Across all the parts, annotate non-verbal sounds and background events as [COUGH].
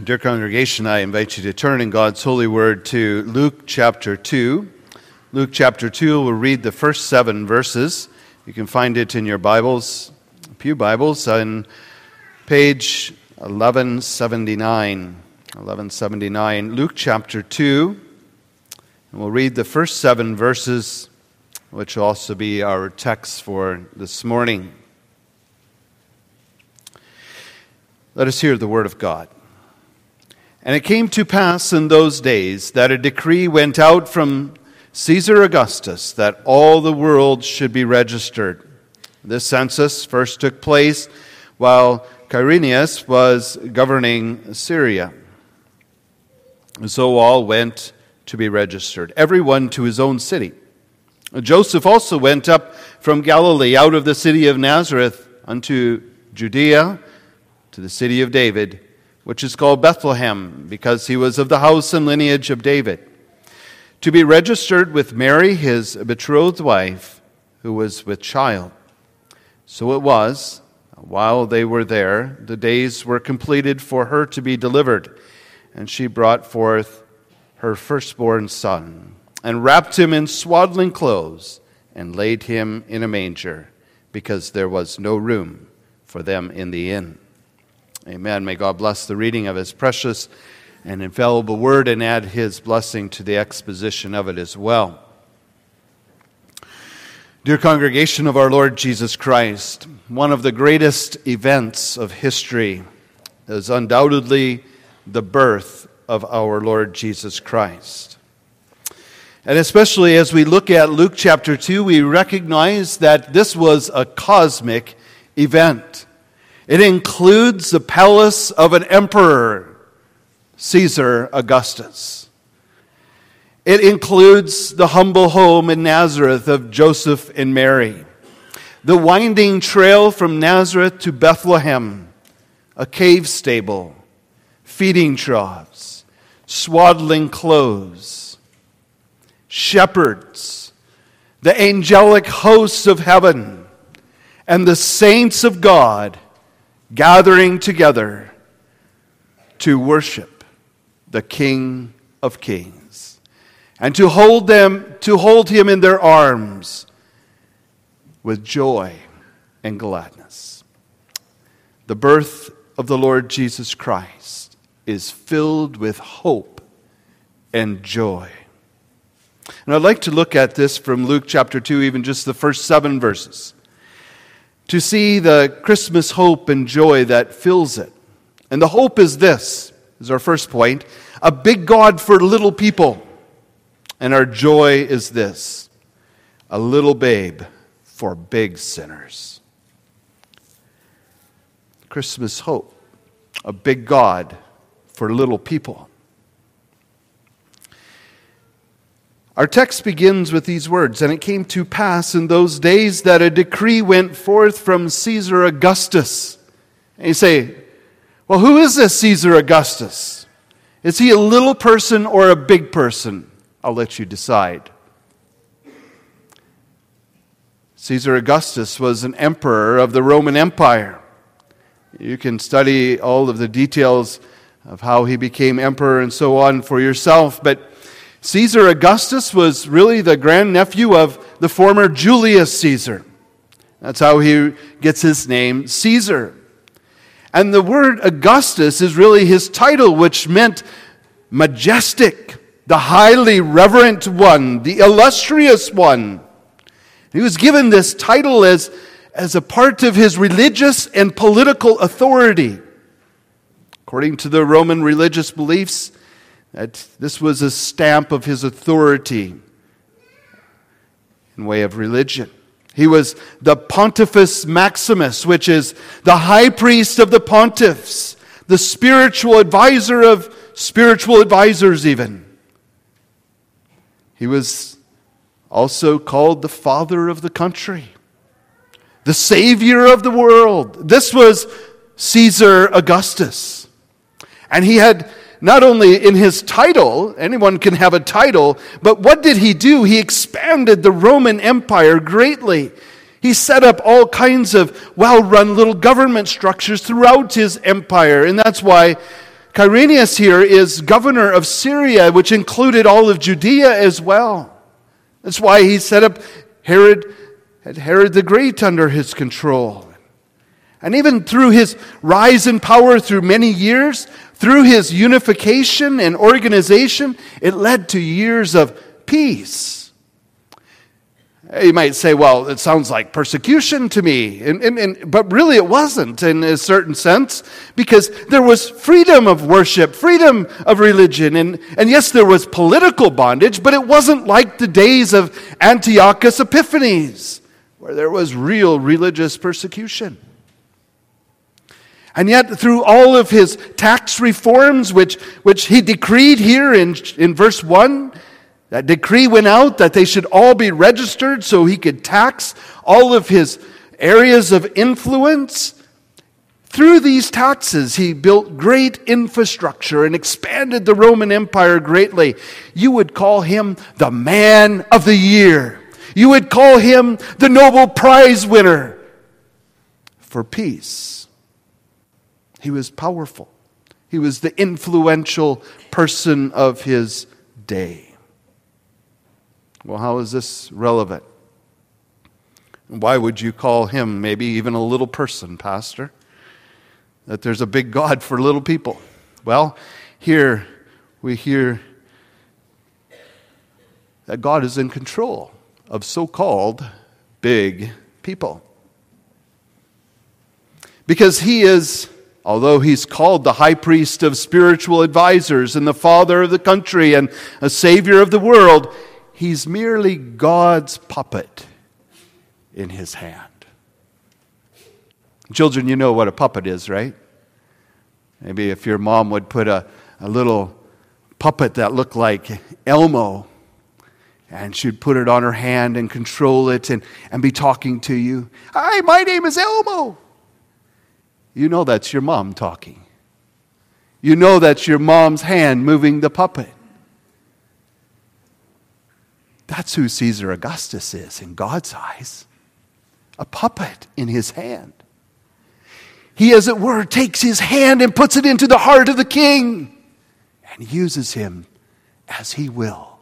Dear congregation, I invite you to turn in God's holy word to Luke chapter 2. Luke chapter 2, we'll read the first seven verses. You can find it in your Bibles, a few Bibles, on page 1179. 1179, Luke chapter 2. And we'll read the first seven verses, which will also be our text for this morning. Let us hear the word of God. And it came to pass in those days that a decree went out from Caesar Augustus that all the world should be registered. This census first took place while Quirinius was governing Syria. And so all went to be registered, everyone to his own city. Joseph also went up from Galilee out of the city of Nazareth unto Judea to the city of David which is called Bethlehem, because he was of the house and lineage of David, to be registered with Mary, his betrothed wife, who was with child. So it was, while they were there, the days were completed for her to be delivered, and she brought forth her firstborn son, and wrapped him in swaddling clothes, and laid him in a manger, because there was no room for them in the inn. Amen. May God bless the reading of His precious and infallible word and add His blessing to the exposition of it as well. Dear congregation of our Lord Jesus Christ, one of the greatest events of history is undoubtedly the birth of our Lord Jesus Christ. And especially as we look at Luke chapter 2, we recognize that this was a cosmic event. It includes the palace of an emperor, Caesar Augustus. It includes the humble home in Nazareth of Joseph and Mary, the winding trail from Nazareth to Bethlehem, a cave stable, feeding troughs, swaddling clothes, shepherds, the angelic hosts of heaven, and the saints of God gathering together to worship the King of Kings and to hold them to hold him in their arms with joy and gladness. The birth of the Lord Jesus Christ is filled with hope and joy. And I'd like to look at this from Luke chapter 2, even just the first seven verses to see the Christmas hope and joy that fills it. And the hope is this, is our first point a big God for little people. And our joy is this a little babe for big sinners. Christmas hope, a big God for little people. Our text begins with these words And it came to pass in those days that a decree went forth from Caesar Augustus. And you say, Well, who is this Caesar Augustus? Is he a little person or a big person? I'll let you decide. Caesar Augustus was an emperor of the Roman Empire. You can study all of the details of how he became emperor and so on for yourself, but Caesar Augustus was really the grandnephew of the former Julius Caesar. That's how he gets his name, Caesar. And the word Augustus is really his title, which meant majestic, the highly reverent one, the illustrious one. He was given this title as, as a part of his religious and political authority. According to the Roman religious beliefs, that this was a stamp of his authority in way of religion. He was the Pontifex Maximus, which is the high priest of the pontiffs, the spiritual advisor of spiritual advisors, even. He was also called the father of the country, the savior of the world. This was Caesar Augustus. And he had not only in his title, anyone can have a title, but what did he do? He expanded the Roman Empire greatly. He set up all kinds of well run little government structures throughout his empire. And that's why Quirinius here is governor of Syria, which included all of Judea as well. That's why he set up Herod, Herod the Great under his control. And even through his rise in power through many years, through his unification and organization, it led to years of peace. You might say, well, it sounds like persecution to me. And, and, and, but really, it wasn't in a certain sense because there was freedom of worship, freedom of religion. And, and yes, there was political bondage, but it wasn't like the days of Antiochus Epiphanes where there was real religious persecution. And yet, through all of his tax reforms, which, which he decreed here in, in verse 1, that decree went out that they should all be registered so he could tax all of his areas of influence. Through these taxes, he built great infrastructure and expanded the Roman Empire greatly. You would call him the man of the year. You would call him the Nobel Prize winner for peace. He was powerful. He was the influential person of his day. Well, how is this relevant? Why would you call him maybe even a little person, Pastor? That there's a big God for little people. Well, here we hear that God is in control of so called big people. Because he is, although he's called the high priest of spiritual advisors and the father of the country and a savior of the world, He's merely God's puppet in his hand. Children, you know what a puppet is, right? Maybe if your mom would put a, a little puppet that looked like Elmo and she'd put it on her hand and control it and, and be talking to you. Hi, my name is Elmo. You know that's your mom talking. You know that's your mom's hand moving the puppet. That's who Caesar Augustus is in God's eyes a puppet in his hand. He, as it were, takes his hand and puts it into the heart of the king and uses him as he will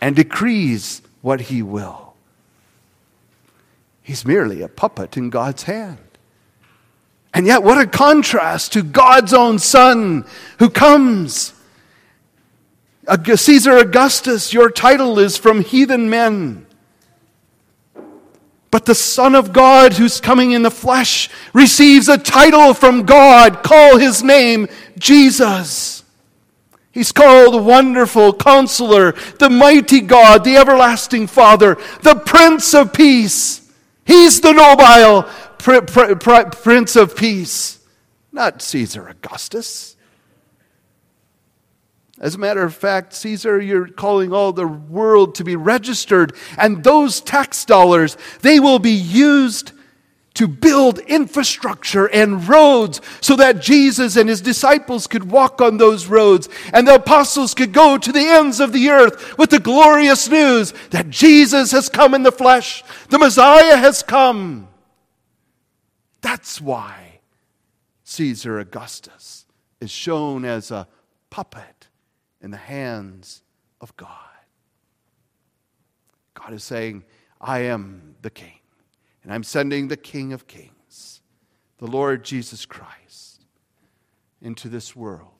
and decrees what he will. He's merely a puppet in God's hand. And yet, what a contrast to God's own Son who comes Caesar Augustus, your title is from heathen men. But the Son of God, who's coming in the flesh, receives a title from God. Call his name Jesus. He's called Wonderful Counselor, the Mighty God, the Everlasting Father, the Prince of Peace. He's the nobile pr- pr- pr- Prince of Peace, not Caesar Augustus. As a matter of fact, Caesar, you're calling all the world to be registered, and those tax dollars, they will be used to build infrastructure and roads so that Jesus and his disciples could walk on those roads and the apostles could go to the ends of the earth with the glorious news that Jesus has come in the flesh, the Messiah has come. That's why Caesar Augustus is shown as a puppet in the hands of God. God is saying, I am the King, and I'm sending the King of Kings, the Lord Jesus Christ, into this world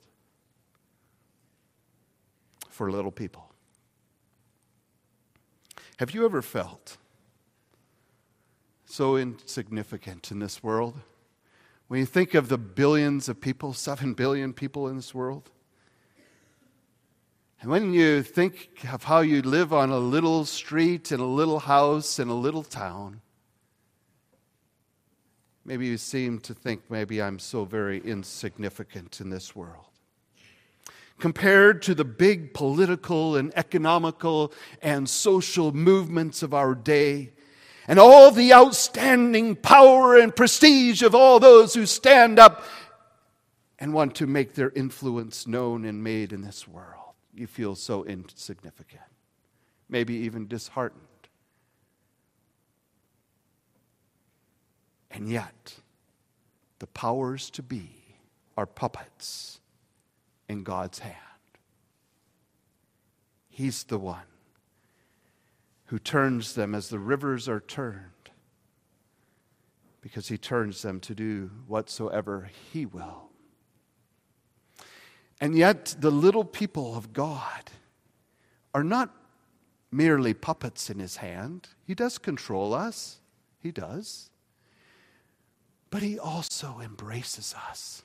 for little people. Have you ever felt so insignificant in this world? When you think of the billions of people, seven billion people in this world, and when you think of how you live on a little street in a little house in a little town, maybe you seem to think maybe I'm so very insignificant in this world. Compared to the big political and economical and social movements of our day, and all the outstanding power and prestige of all those who stand up and want to make their influence known and made in this world you feel so insignificant, maybe even disheartened. And yet, the powers to be are puppets in God's hand. He's the one who turns them as the rivers are turned because he turns them to do whatsoever he will. And yet, the little people of God are not merely puppets in his hand. He does control us, he does. But he also embraces us.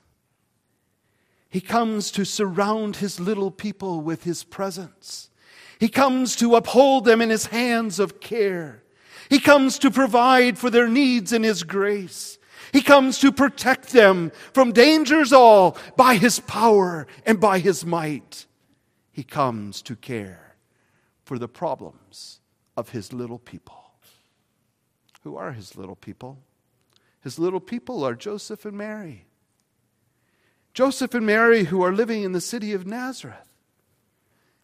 He comes to surround his little people with his presence. He comes to uphold them in his hands of care. He comes to provide for their needs in his grace. He comes to protect them from dangers all by his power and by his might. He comes to care for the problems of his little people. Who are his little people? His little people are Joseph and Mary. Joseph and Mary, who are living in the city of Nazareth,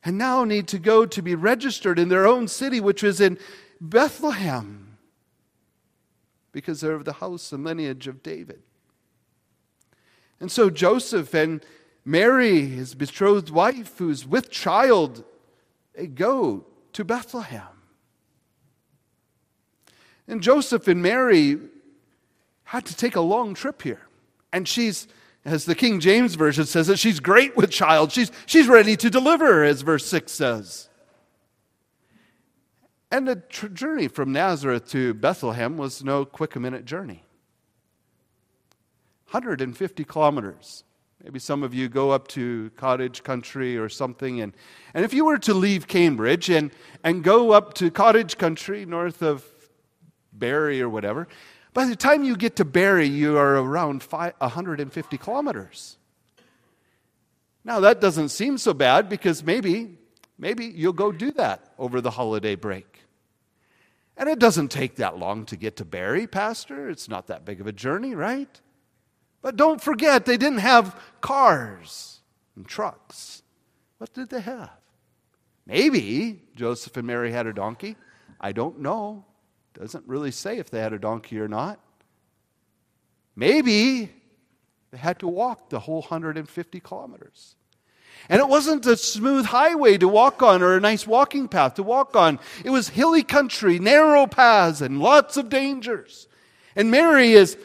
and now need to go to be registered in their own city, which is in Bethlehem, because they're of the house and lineage of David. And so Joseph and Mary, his betrothed wife, who's with child, they go to Bethlehem. And Joseph and Mary had to take a long trip here. And she's, as the King James Version says that she's great with child. She's, she's ready to deliver, as verse 6 says. And the tr- journey from Nazareth to Bethlehem was no quick a minute journey 150 kilometers. Maybe some of you go up to cottage country or something. And, and if you were to leave Cambridge and, and go up to cottage country north of Barrie or whatever, by the time you get to Barrie, you are around five, 150 kilometers. Now, that doesn't seem so bad because maybe, maybe you'll go do that over the holiday break. And it doesn't take that long to get to Barrie, Pastor. It's not that big of a journey, right? But don't forget, they didn't have cars and trucks. What did they have? Maybe Joseph and Mary had a donkey. I don't know. Doesn't really say if they had a donkey or not. Maybe they had to walk the whole 150 kilometers. And it wasn't a smooth highway to walk on or a nice walking path to walk on. It was hilly country, narrow paths, and lots of dangers. And Mary is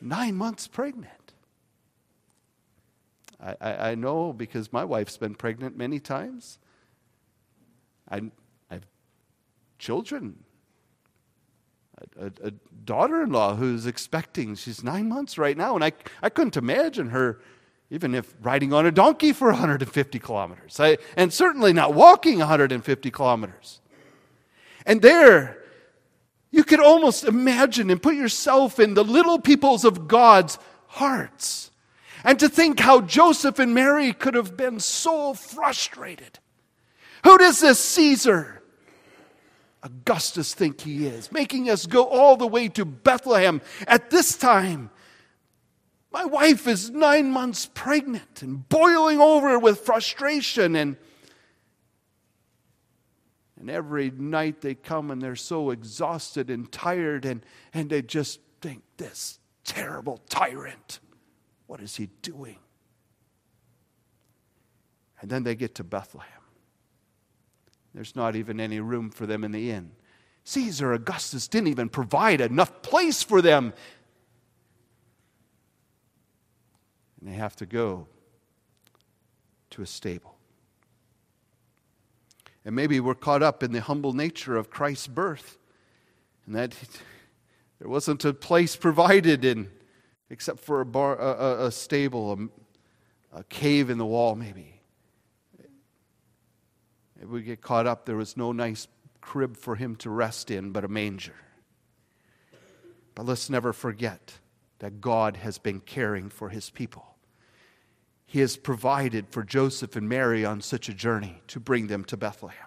nine months pregnant. I, I, I, know because my wife's been pregnant many times. I, I have children, a, a, daughter in law who's expecting. She's nine months right now, and I, I couldn't imagine her even if riding on a donkey for 150 kilometers, I, and certainly not walking 150 kilometers. And there, you could almost imagine and put yourself in the little peoples of God's hearts. And to think how Joseph and Mary could have been so frustrated. Who does this Caesar, Augustus, think he is? Making us go all the way to Bethlehem at this time. My wife is nine months pregnant and boiling over with frustration and and every night they come and they're so exhausted and tired, and, and they just think, this terrible tyrant, what is he doing? And then they get to Bethlehem. There's not even any room for them in the inn. Caesar Augustus didn't even provide enough place for them. And they have to go to a stable. And maybe we're caught up in the humble nature of Christ's birth, and that [LAUGHS] there wasn't a place provided in, except for a, bar, a, a stable, a, a cave in the wall, maybe. If we get caught up, there was no nice crib for him to rest in, but a manger. But let's never forget that God has been caring for his people. He has provided for Joseph and Mary on such a journey to bring them to Bethlehem.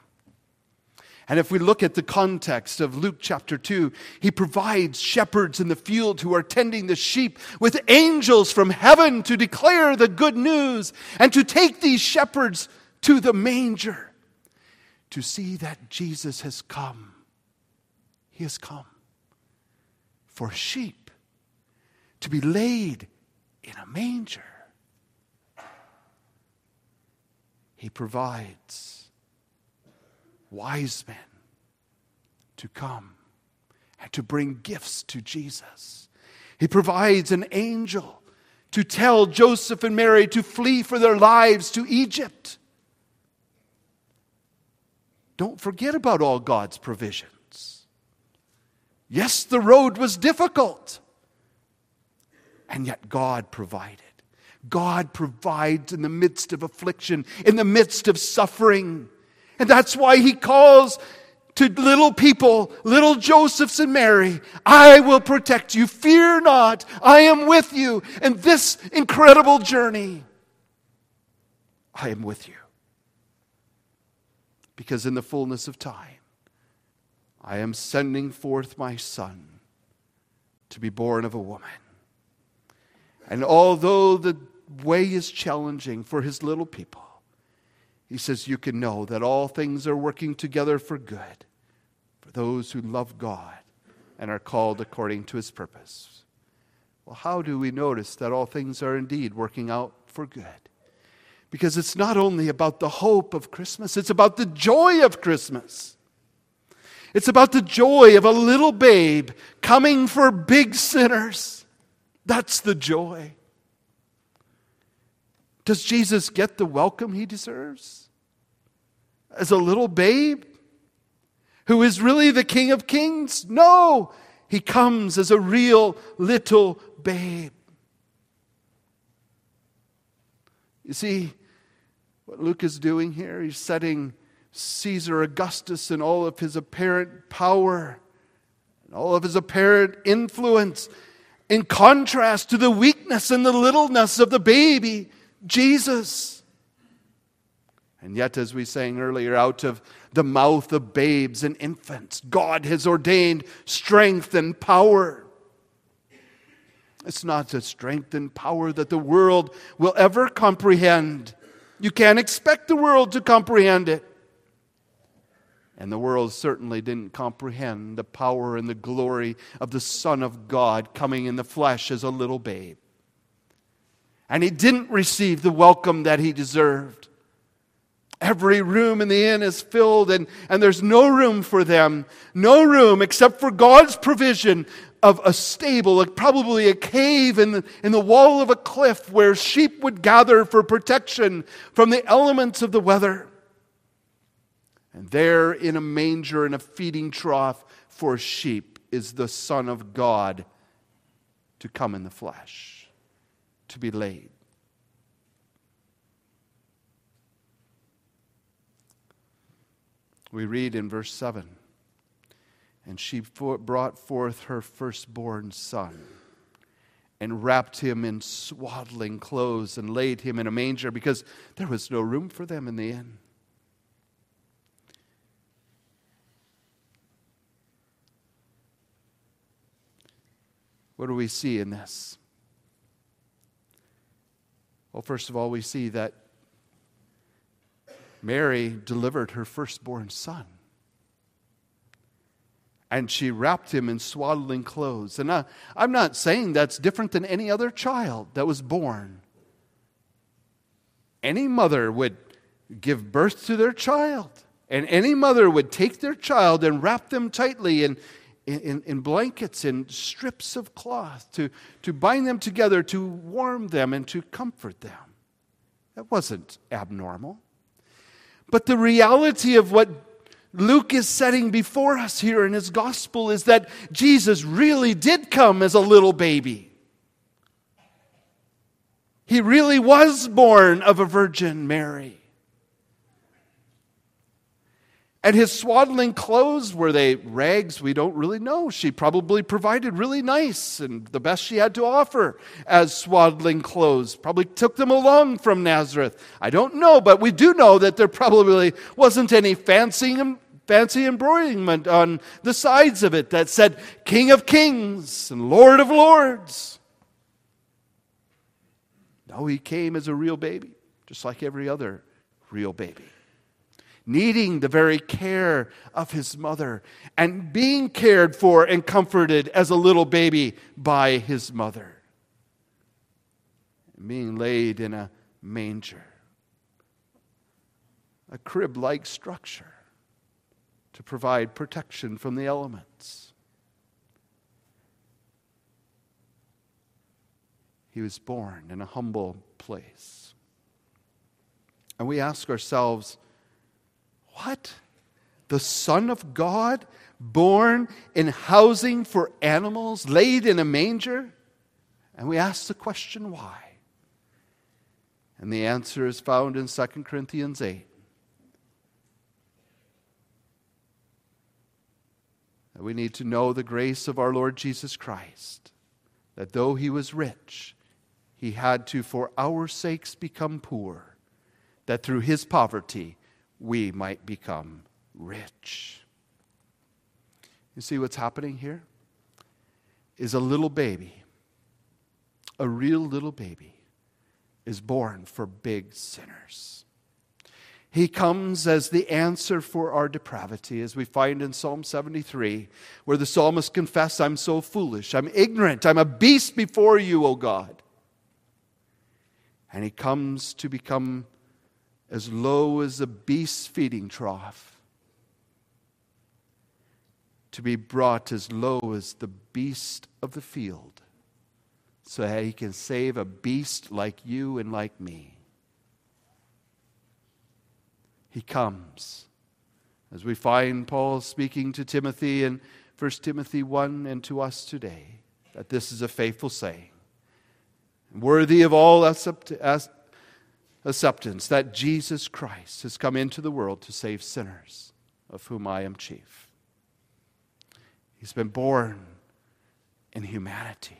And if we look at the context of Luke chapter 2, he provides shepherds in the field who are tending the sheep with angels from heaven to declare the good news and to take these shepherds to the manger to see that Jesus has come. He has come for sheep to be laid in a manger. He provides wise men to come and to bring gifts to Jesus. He provides an angel to tell Joseph and Mary to flee for their lives to Egypt. Don't forget about all God's provisions. Yes, the road was difficult, and yet God provided. God provides in the midst of affliction, in the midst of suffering. And that's why He calls to little people, little Josephs and Mary, I will protect you. Fear not. I am with you in this incredible journey. I am with you. Because in the fullness of time, I am sending forth my son to be born of a woman. And although the way is challenging for his little people, he says, You can know that all things are working together for good for those who love God and are called according to his purpose. Well, how do we notice that all things are indeed working out for good? Because it's not only about the hope of Christmas, it's about the joy of Christmas. It's about the joy of a little babe coming for big sinners. That's the joy. Does Jesus get the welcome he deserves? As a little babe who is really the King of Kings? No, he comes as a real little babe. You see, what Luke is doing here, he's setting Caesar Augustus and all of his apparent power and all of his apparent influence in contrast to the weakness and the littleness of the baby Jesus. And yet, as we sang earlier, out of the mouth of babes and infants, God has ordained strength and power. It's not the strength and power that the world will ever comprehend. You can't expect the world to comprehend it. And the world certainly didn't comprehend the power and the glory of the Son of God coming in the flesh as a little babe and he didn't receive the welcome that he deserved. Every room in the inn is filled, and, and there's no room for them. No room except for God's provision of a stable, like probably a cave in the, in the wall of a cliff where sheep would gather for protection from the elements of the weather. And there in a manger in a feeding trough for sheep is the Son of God to come in the flesh to be laid. We read in verse 7 And she brought forth her firstborn son and wrapped him in swaddling clothes and laid him in a manger because there was no room for them in the inn. What do we see in this? Well, first of all, we see that Mary delivered her firstborn son. And she wrapped him in swaddling clothes. And I, I'm not saying that's different than any other child that was born. Any mother would give birth to their child, and any mother would take their child and wrap them tightly in, in, in, blankets and strips of cloth to, to bind them together, to warm them, and to comfort them. That wasn't abnormal. But the reality of what Luke is setting before us here in his gospel is that Jesus really did come as a little baby. He really was born of a Virgin Mary. And his swaddling clothes, were they rags? We don't really know. She probably provided really nice and the best she had to offer as swaddling clothes. Probably took them along from Nazareth. I don't know, but we do know that there probably wasn't any fancy, fancy embroiderment on the sides of it that said King of Kings and Lord of Lords. No, he came as a real baby, just like every other real baby needing the very care of his mother and being cared for and comforted as a little baby by his mother. And being laid in a manger, a crib like structure to provide protection from the elements. He was born in a humble place. And we ask ourselves, what? The Son of God, born in housing for animals, laid in a manger? And we ask the question, why? And the answer is found in 2 Corinthians 8. We need to know the grace of our Lord Jesus Christ, that though he was rich, he had to, for our sakes, become poor, that through his poverty we might become rich. You see what's happening here? Is a little baby, a real little baby, is born for big sinners. He comes as the answer for our depravity, as we find in Psalm 73, where the psalmist confesses, I'm so foolish, I'm ignorant, I'm a beast before you, O God. And he comes to become as low as a beast's feeding trough, to be brought as low as the beast of the field, so that he can save a beast like you and like me. He comes. As we find Paul speaking to Timothy in 1 Timothy 1 and to us today, that this is a faithful saying, worthy of all acceptance that Jesus Christ has come into the world to save sinners, of whom I am chief. He's been born in humanity.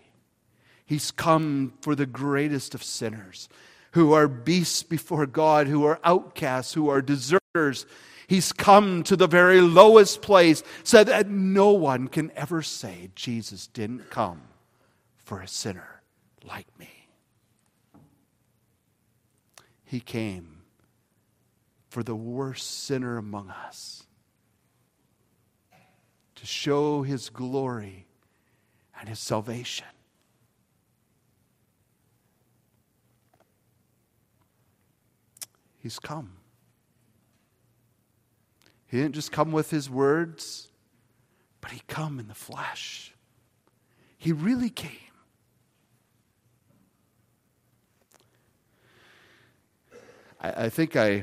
He's come for the greatest of sinners who are beasts before God, who are outcasts, who are deserters. He's come to the very lowest place so that no one can ever say Jesus didn't come for a sinner like me. He came for the worst sinner among us to show his glory and his salvation. He's come. He didn't just come with his words, but he come in the flesh. He really came. I, I think I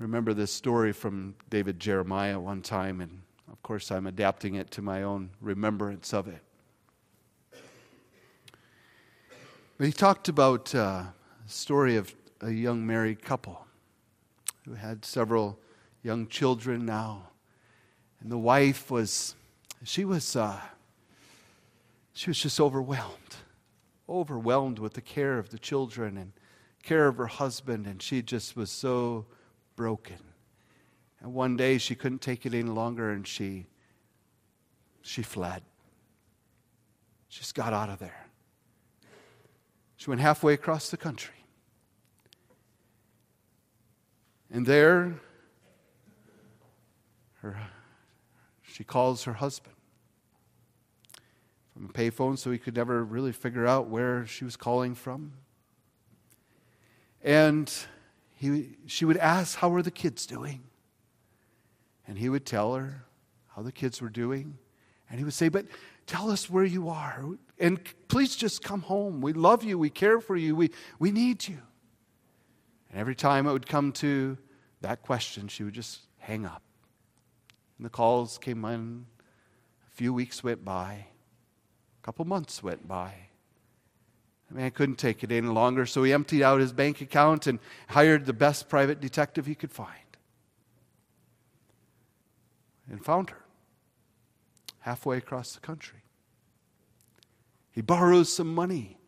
remember this story from David Jeremiah one time, and of course, I'm adapting it to my own remembrance of it. But he talked about uh, a story of a young married couple who had several young children now. And the wife was, she was, uh, she was just overwhelmed, overwhelmed with the care of the children and care of her husband, and she just was so broken. And one day she couldn't take it any longer and she she fled. She just got out of there. She went halfway across the country. And there her she calls her husband from a payphone so he could never really figure out where she was calling from. And he, she would ask, How are the kids doing? And he would tell her how the kids were doing. And he would say, But tell us where you are. And please just come home. We love you. We care for you. We, we need you. And every time it would come to that question, she would just hang up. And the calls came in. A few weeks went by. A couple months went by. The man couldn't take it any longer, so he emptied out his bank account and hired the best private detective he could find. And found her halfway across the country. He borrows some money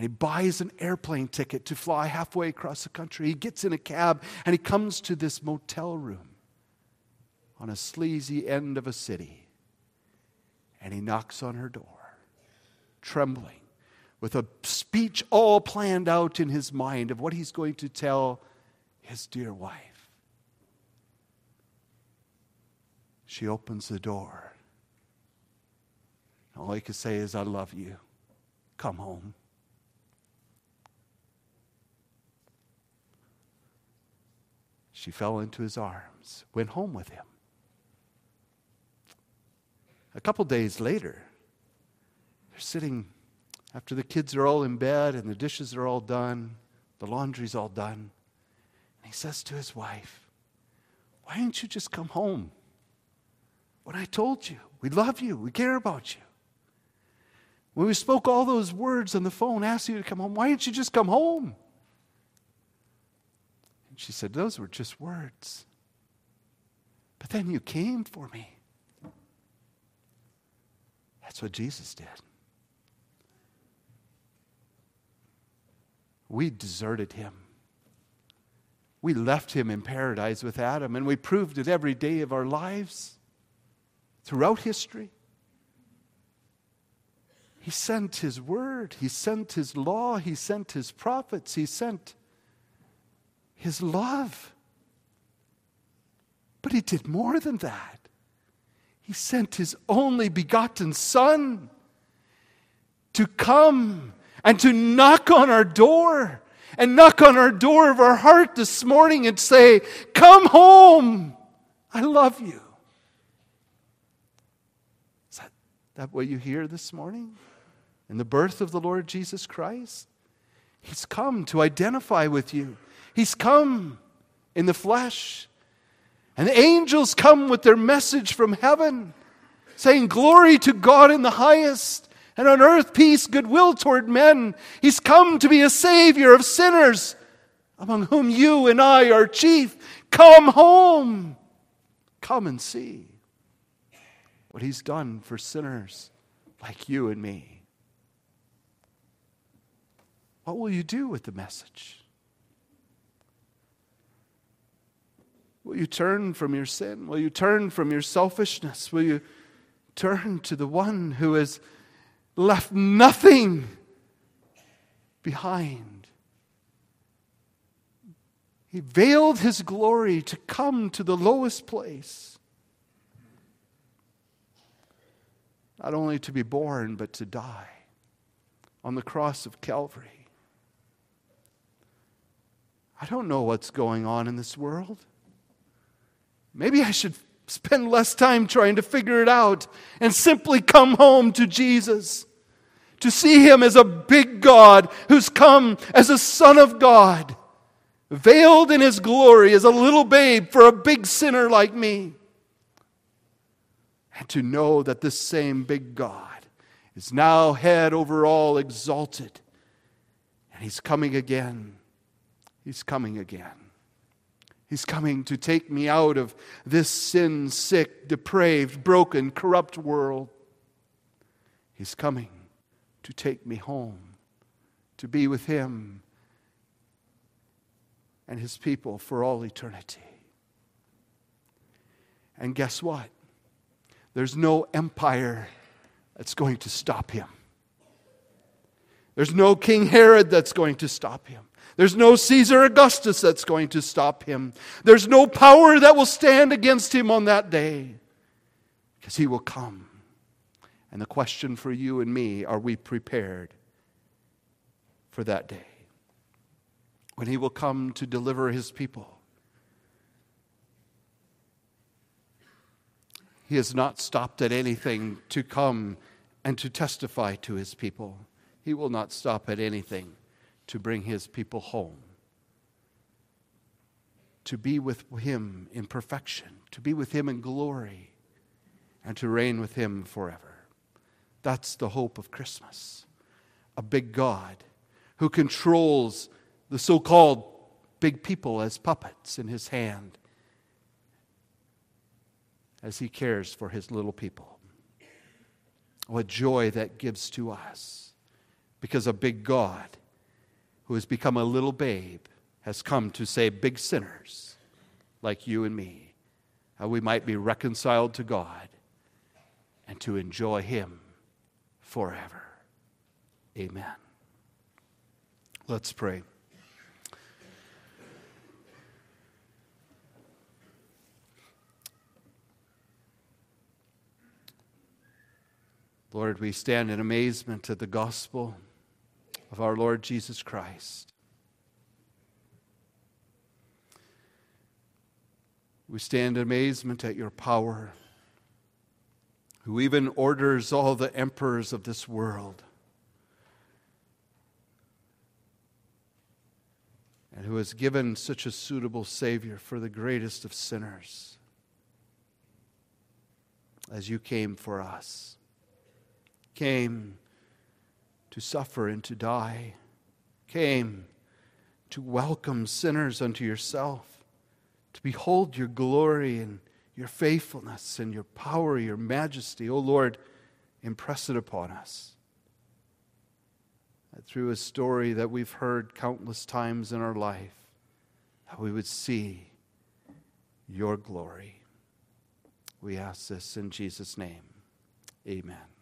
and he buys an airplane ticket to fly halfway across the country. He gets in a cab and he comes to this motel room on a sleazy end of a city. And he knocks on her door, trembling with a speech all planned out in his mind of what he's going to tell his dear wife. She opens the door. All he could say is, I love you. Come home. She fell into his arms, went home with him. A couple days later, they're sitting after the kids are all in bed and the dishes are all done, the laundry's all done. And he says to his wife, Why didn't you just come home? When I told you, we love you, we care about you. When we spoke all those words on the phone, asked you to come home, why didn't you just come home? She said, Those were just words. But then you came for me. That's what Jesus did. We deserted him. We left him in paradise with Adam, and we proved it every day of our lives throughout history. He sent His word, He sent His law, He sent His prophets, He sent His love. But He did more than that. He sent His only begotten Son to come and to knock on our door and knock on our door of our heart this morning and say, Come home. I love you. Is that, that what you hear this morning? in the birth of the Lord Jesus Christ. He's come to identify with you, He's come in the flesh. And the angels come with their message from heaven, saying, Glory to God in the highest, and on earth peace, goodwill toward men. He's come to be a Savior of sinners, among whom you and I are chief. Come home. Come and see what He's done for sinners like you and me. What will you do with the message? Will you turn from your sin? Will you turn from your selfishness? Will you turn to the one who has left nothing behind? He veiled his glory to come to the lowest place. Not only to be born, but to die on the cross of Calvary. I don't know what's going on in this world. Maybe I should spend less time trying to figure it out and simply come home to Jesus. To see him as a big God who's come as a Son of God, veiled in his glory as a little babe for a big sinner like me. And to know that this same big God is now head over all exalted, and he's coming again He's coming again. He's coming to take me out of this sin sick, depraved, broken, corrupt world. He's coming to take me home, to be with Him and His people for all eternity. And guess what? There's no empire that's going to stop Him. There's no King Herod that's going to stop Him. There's no Caesar Augustus that's going to stop him. There's no power that will stand against him on that day because he will come. And the question for you and me are we prepared for that day? When he will come to deliver his people. He has not stopped at anything to come and to testify to his people. He will not stop at anything to bring his people home, to be with him in perfection, to be with him in glory, and to reign with him forever. That's the hope of Christmas. A big God who controls the so called big people as puppets in his hand as he cares for his little people. What joy that gives to us because a big God who has become a little babe, has come to save big sinners like you and me, how we might be reconciled to God and to enjoy Him forever. Amen. Let's pray. Lord, we stand in amazement at the gospel of our Lord Jesus Christ. We stand in amazement at your power, who even orders all the emperors of this world, and who has given such a suitable Savior for the greatest of sinners as you came for us, came to suffer and to die, came to welcome sinners unto yourself, to behold your glory and your faithfulness and your power, your majesty. O oh Lord, impress it upon us. That through a story that we've heard countless times in our life, that we would see your glory. We ask this in Jesus' name. Amen.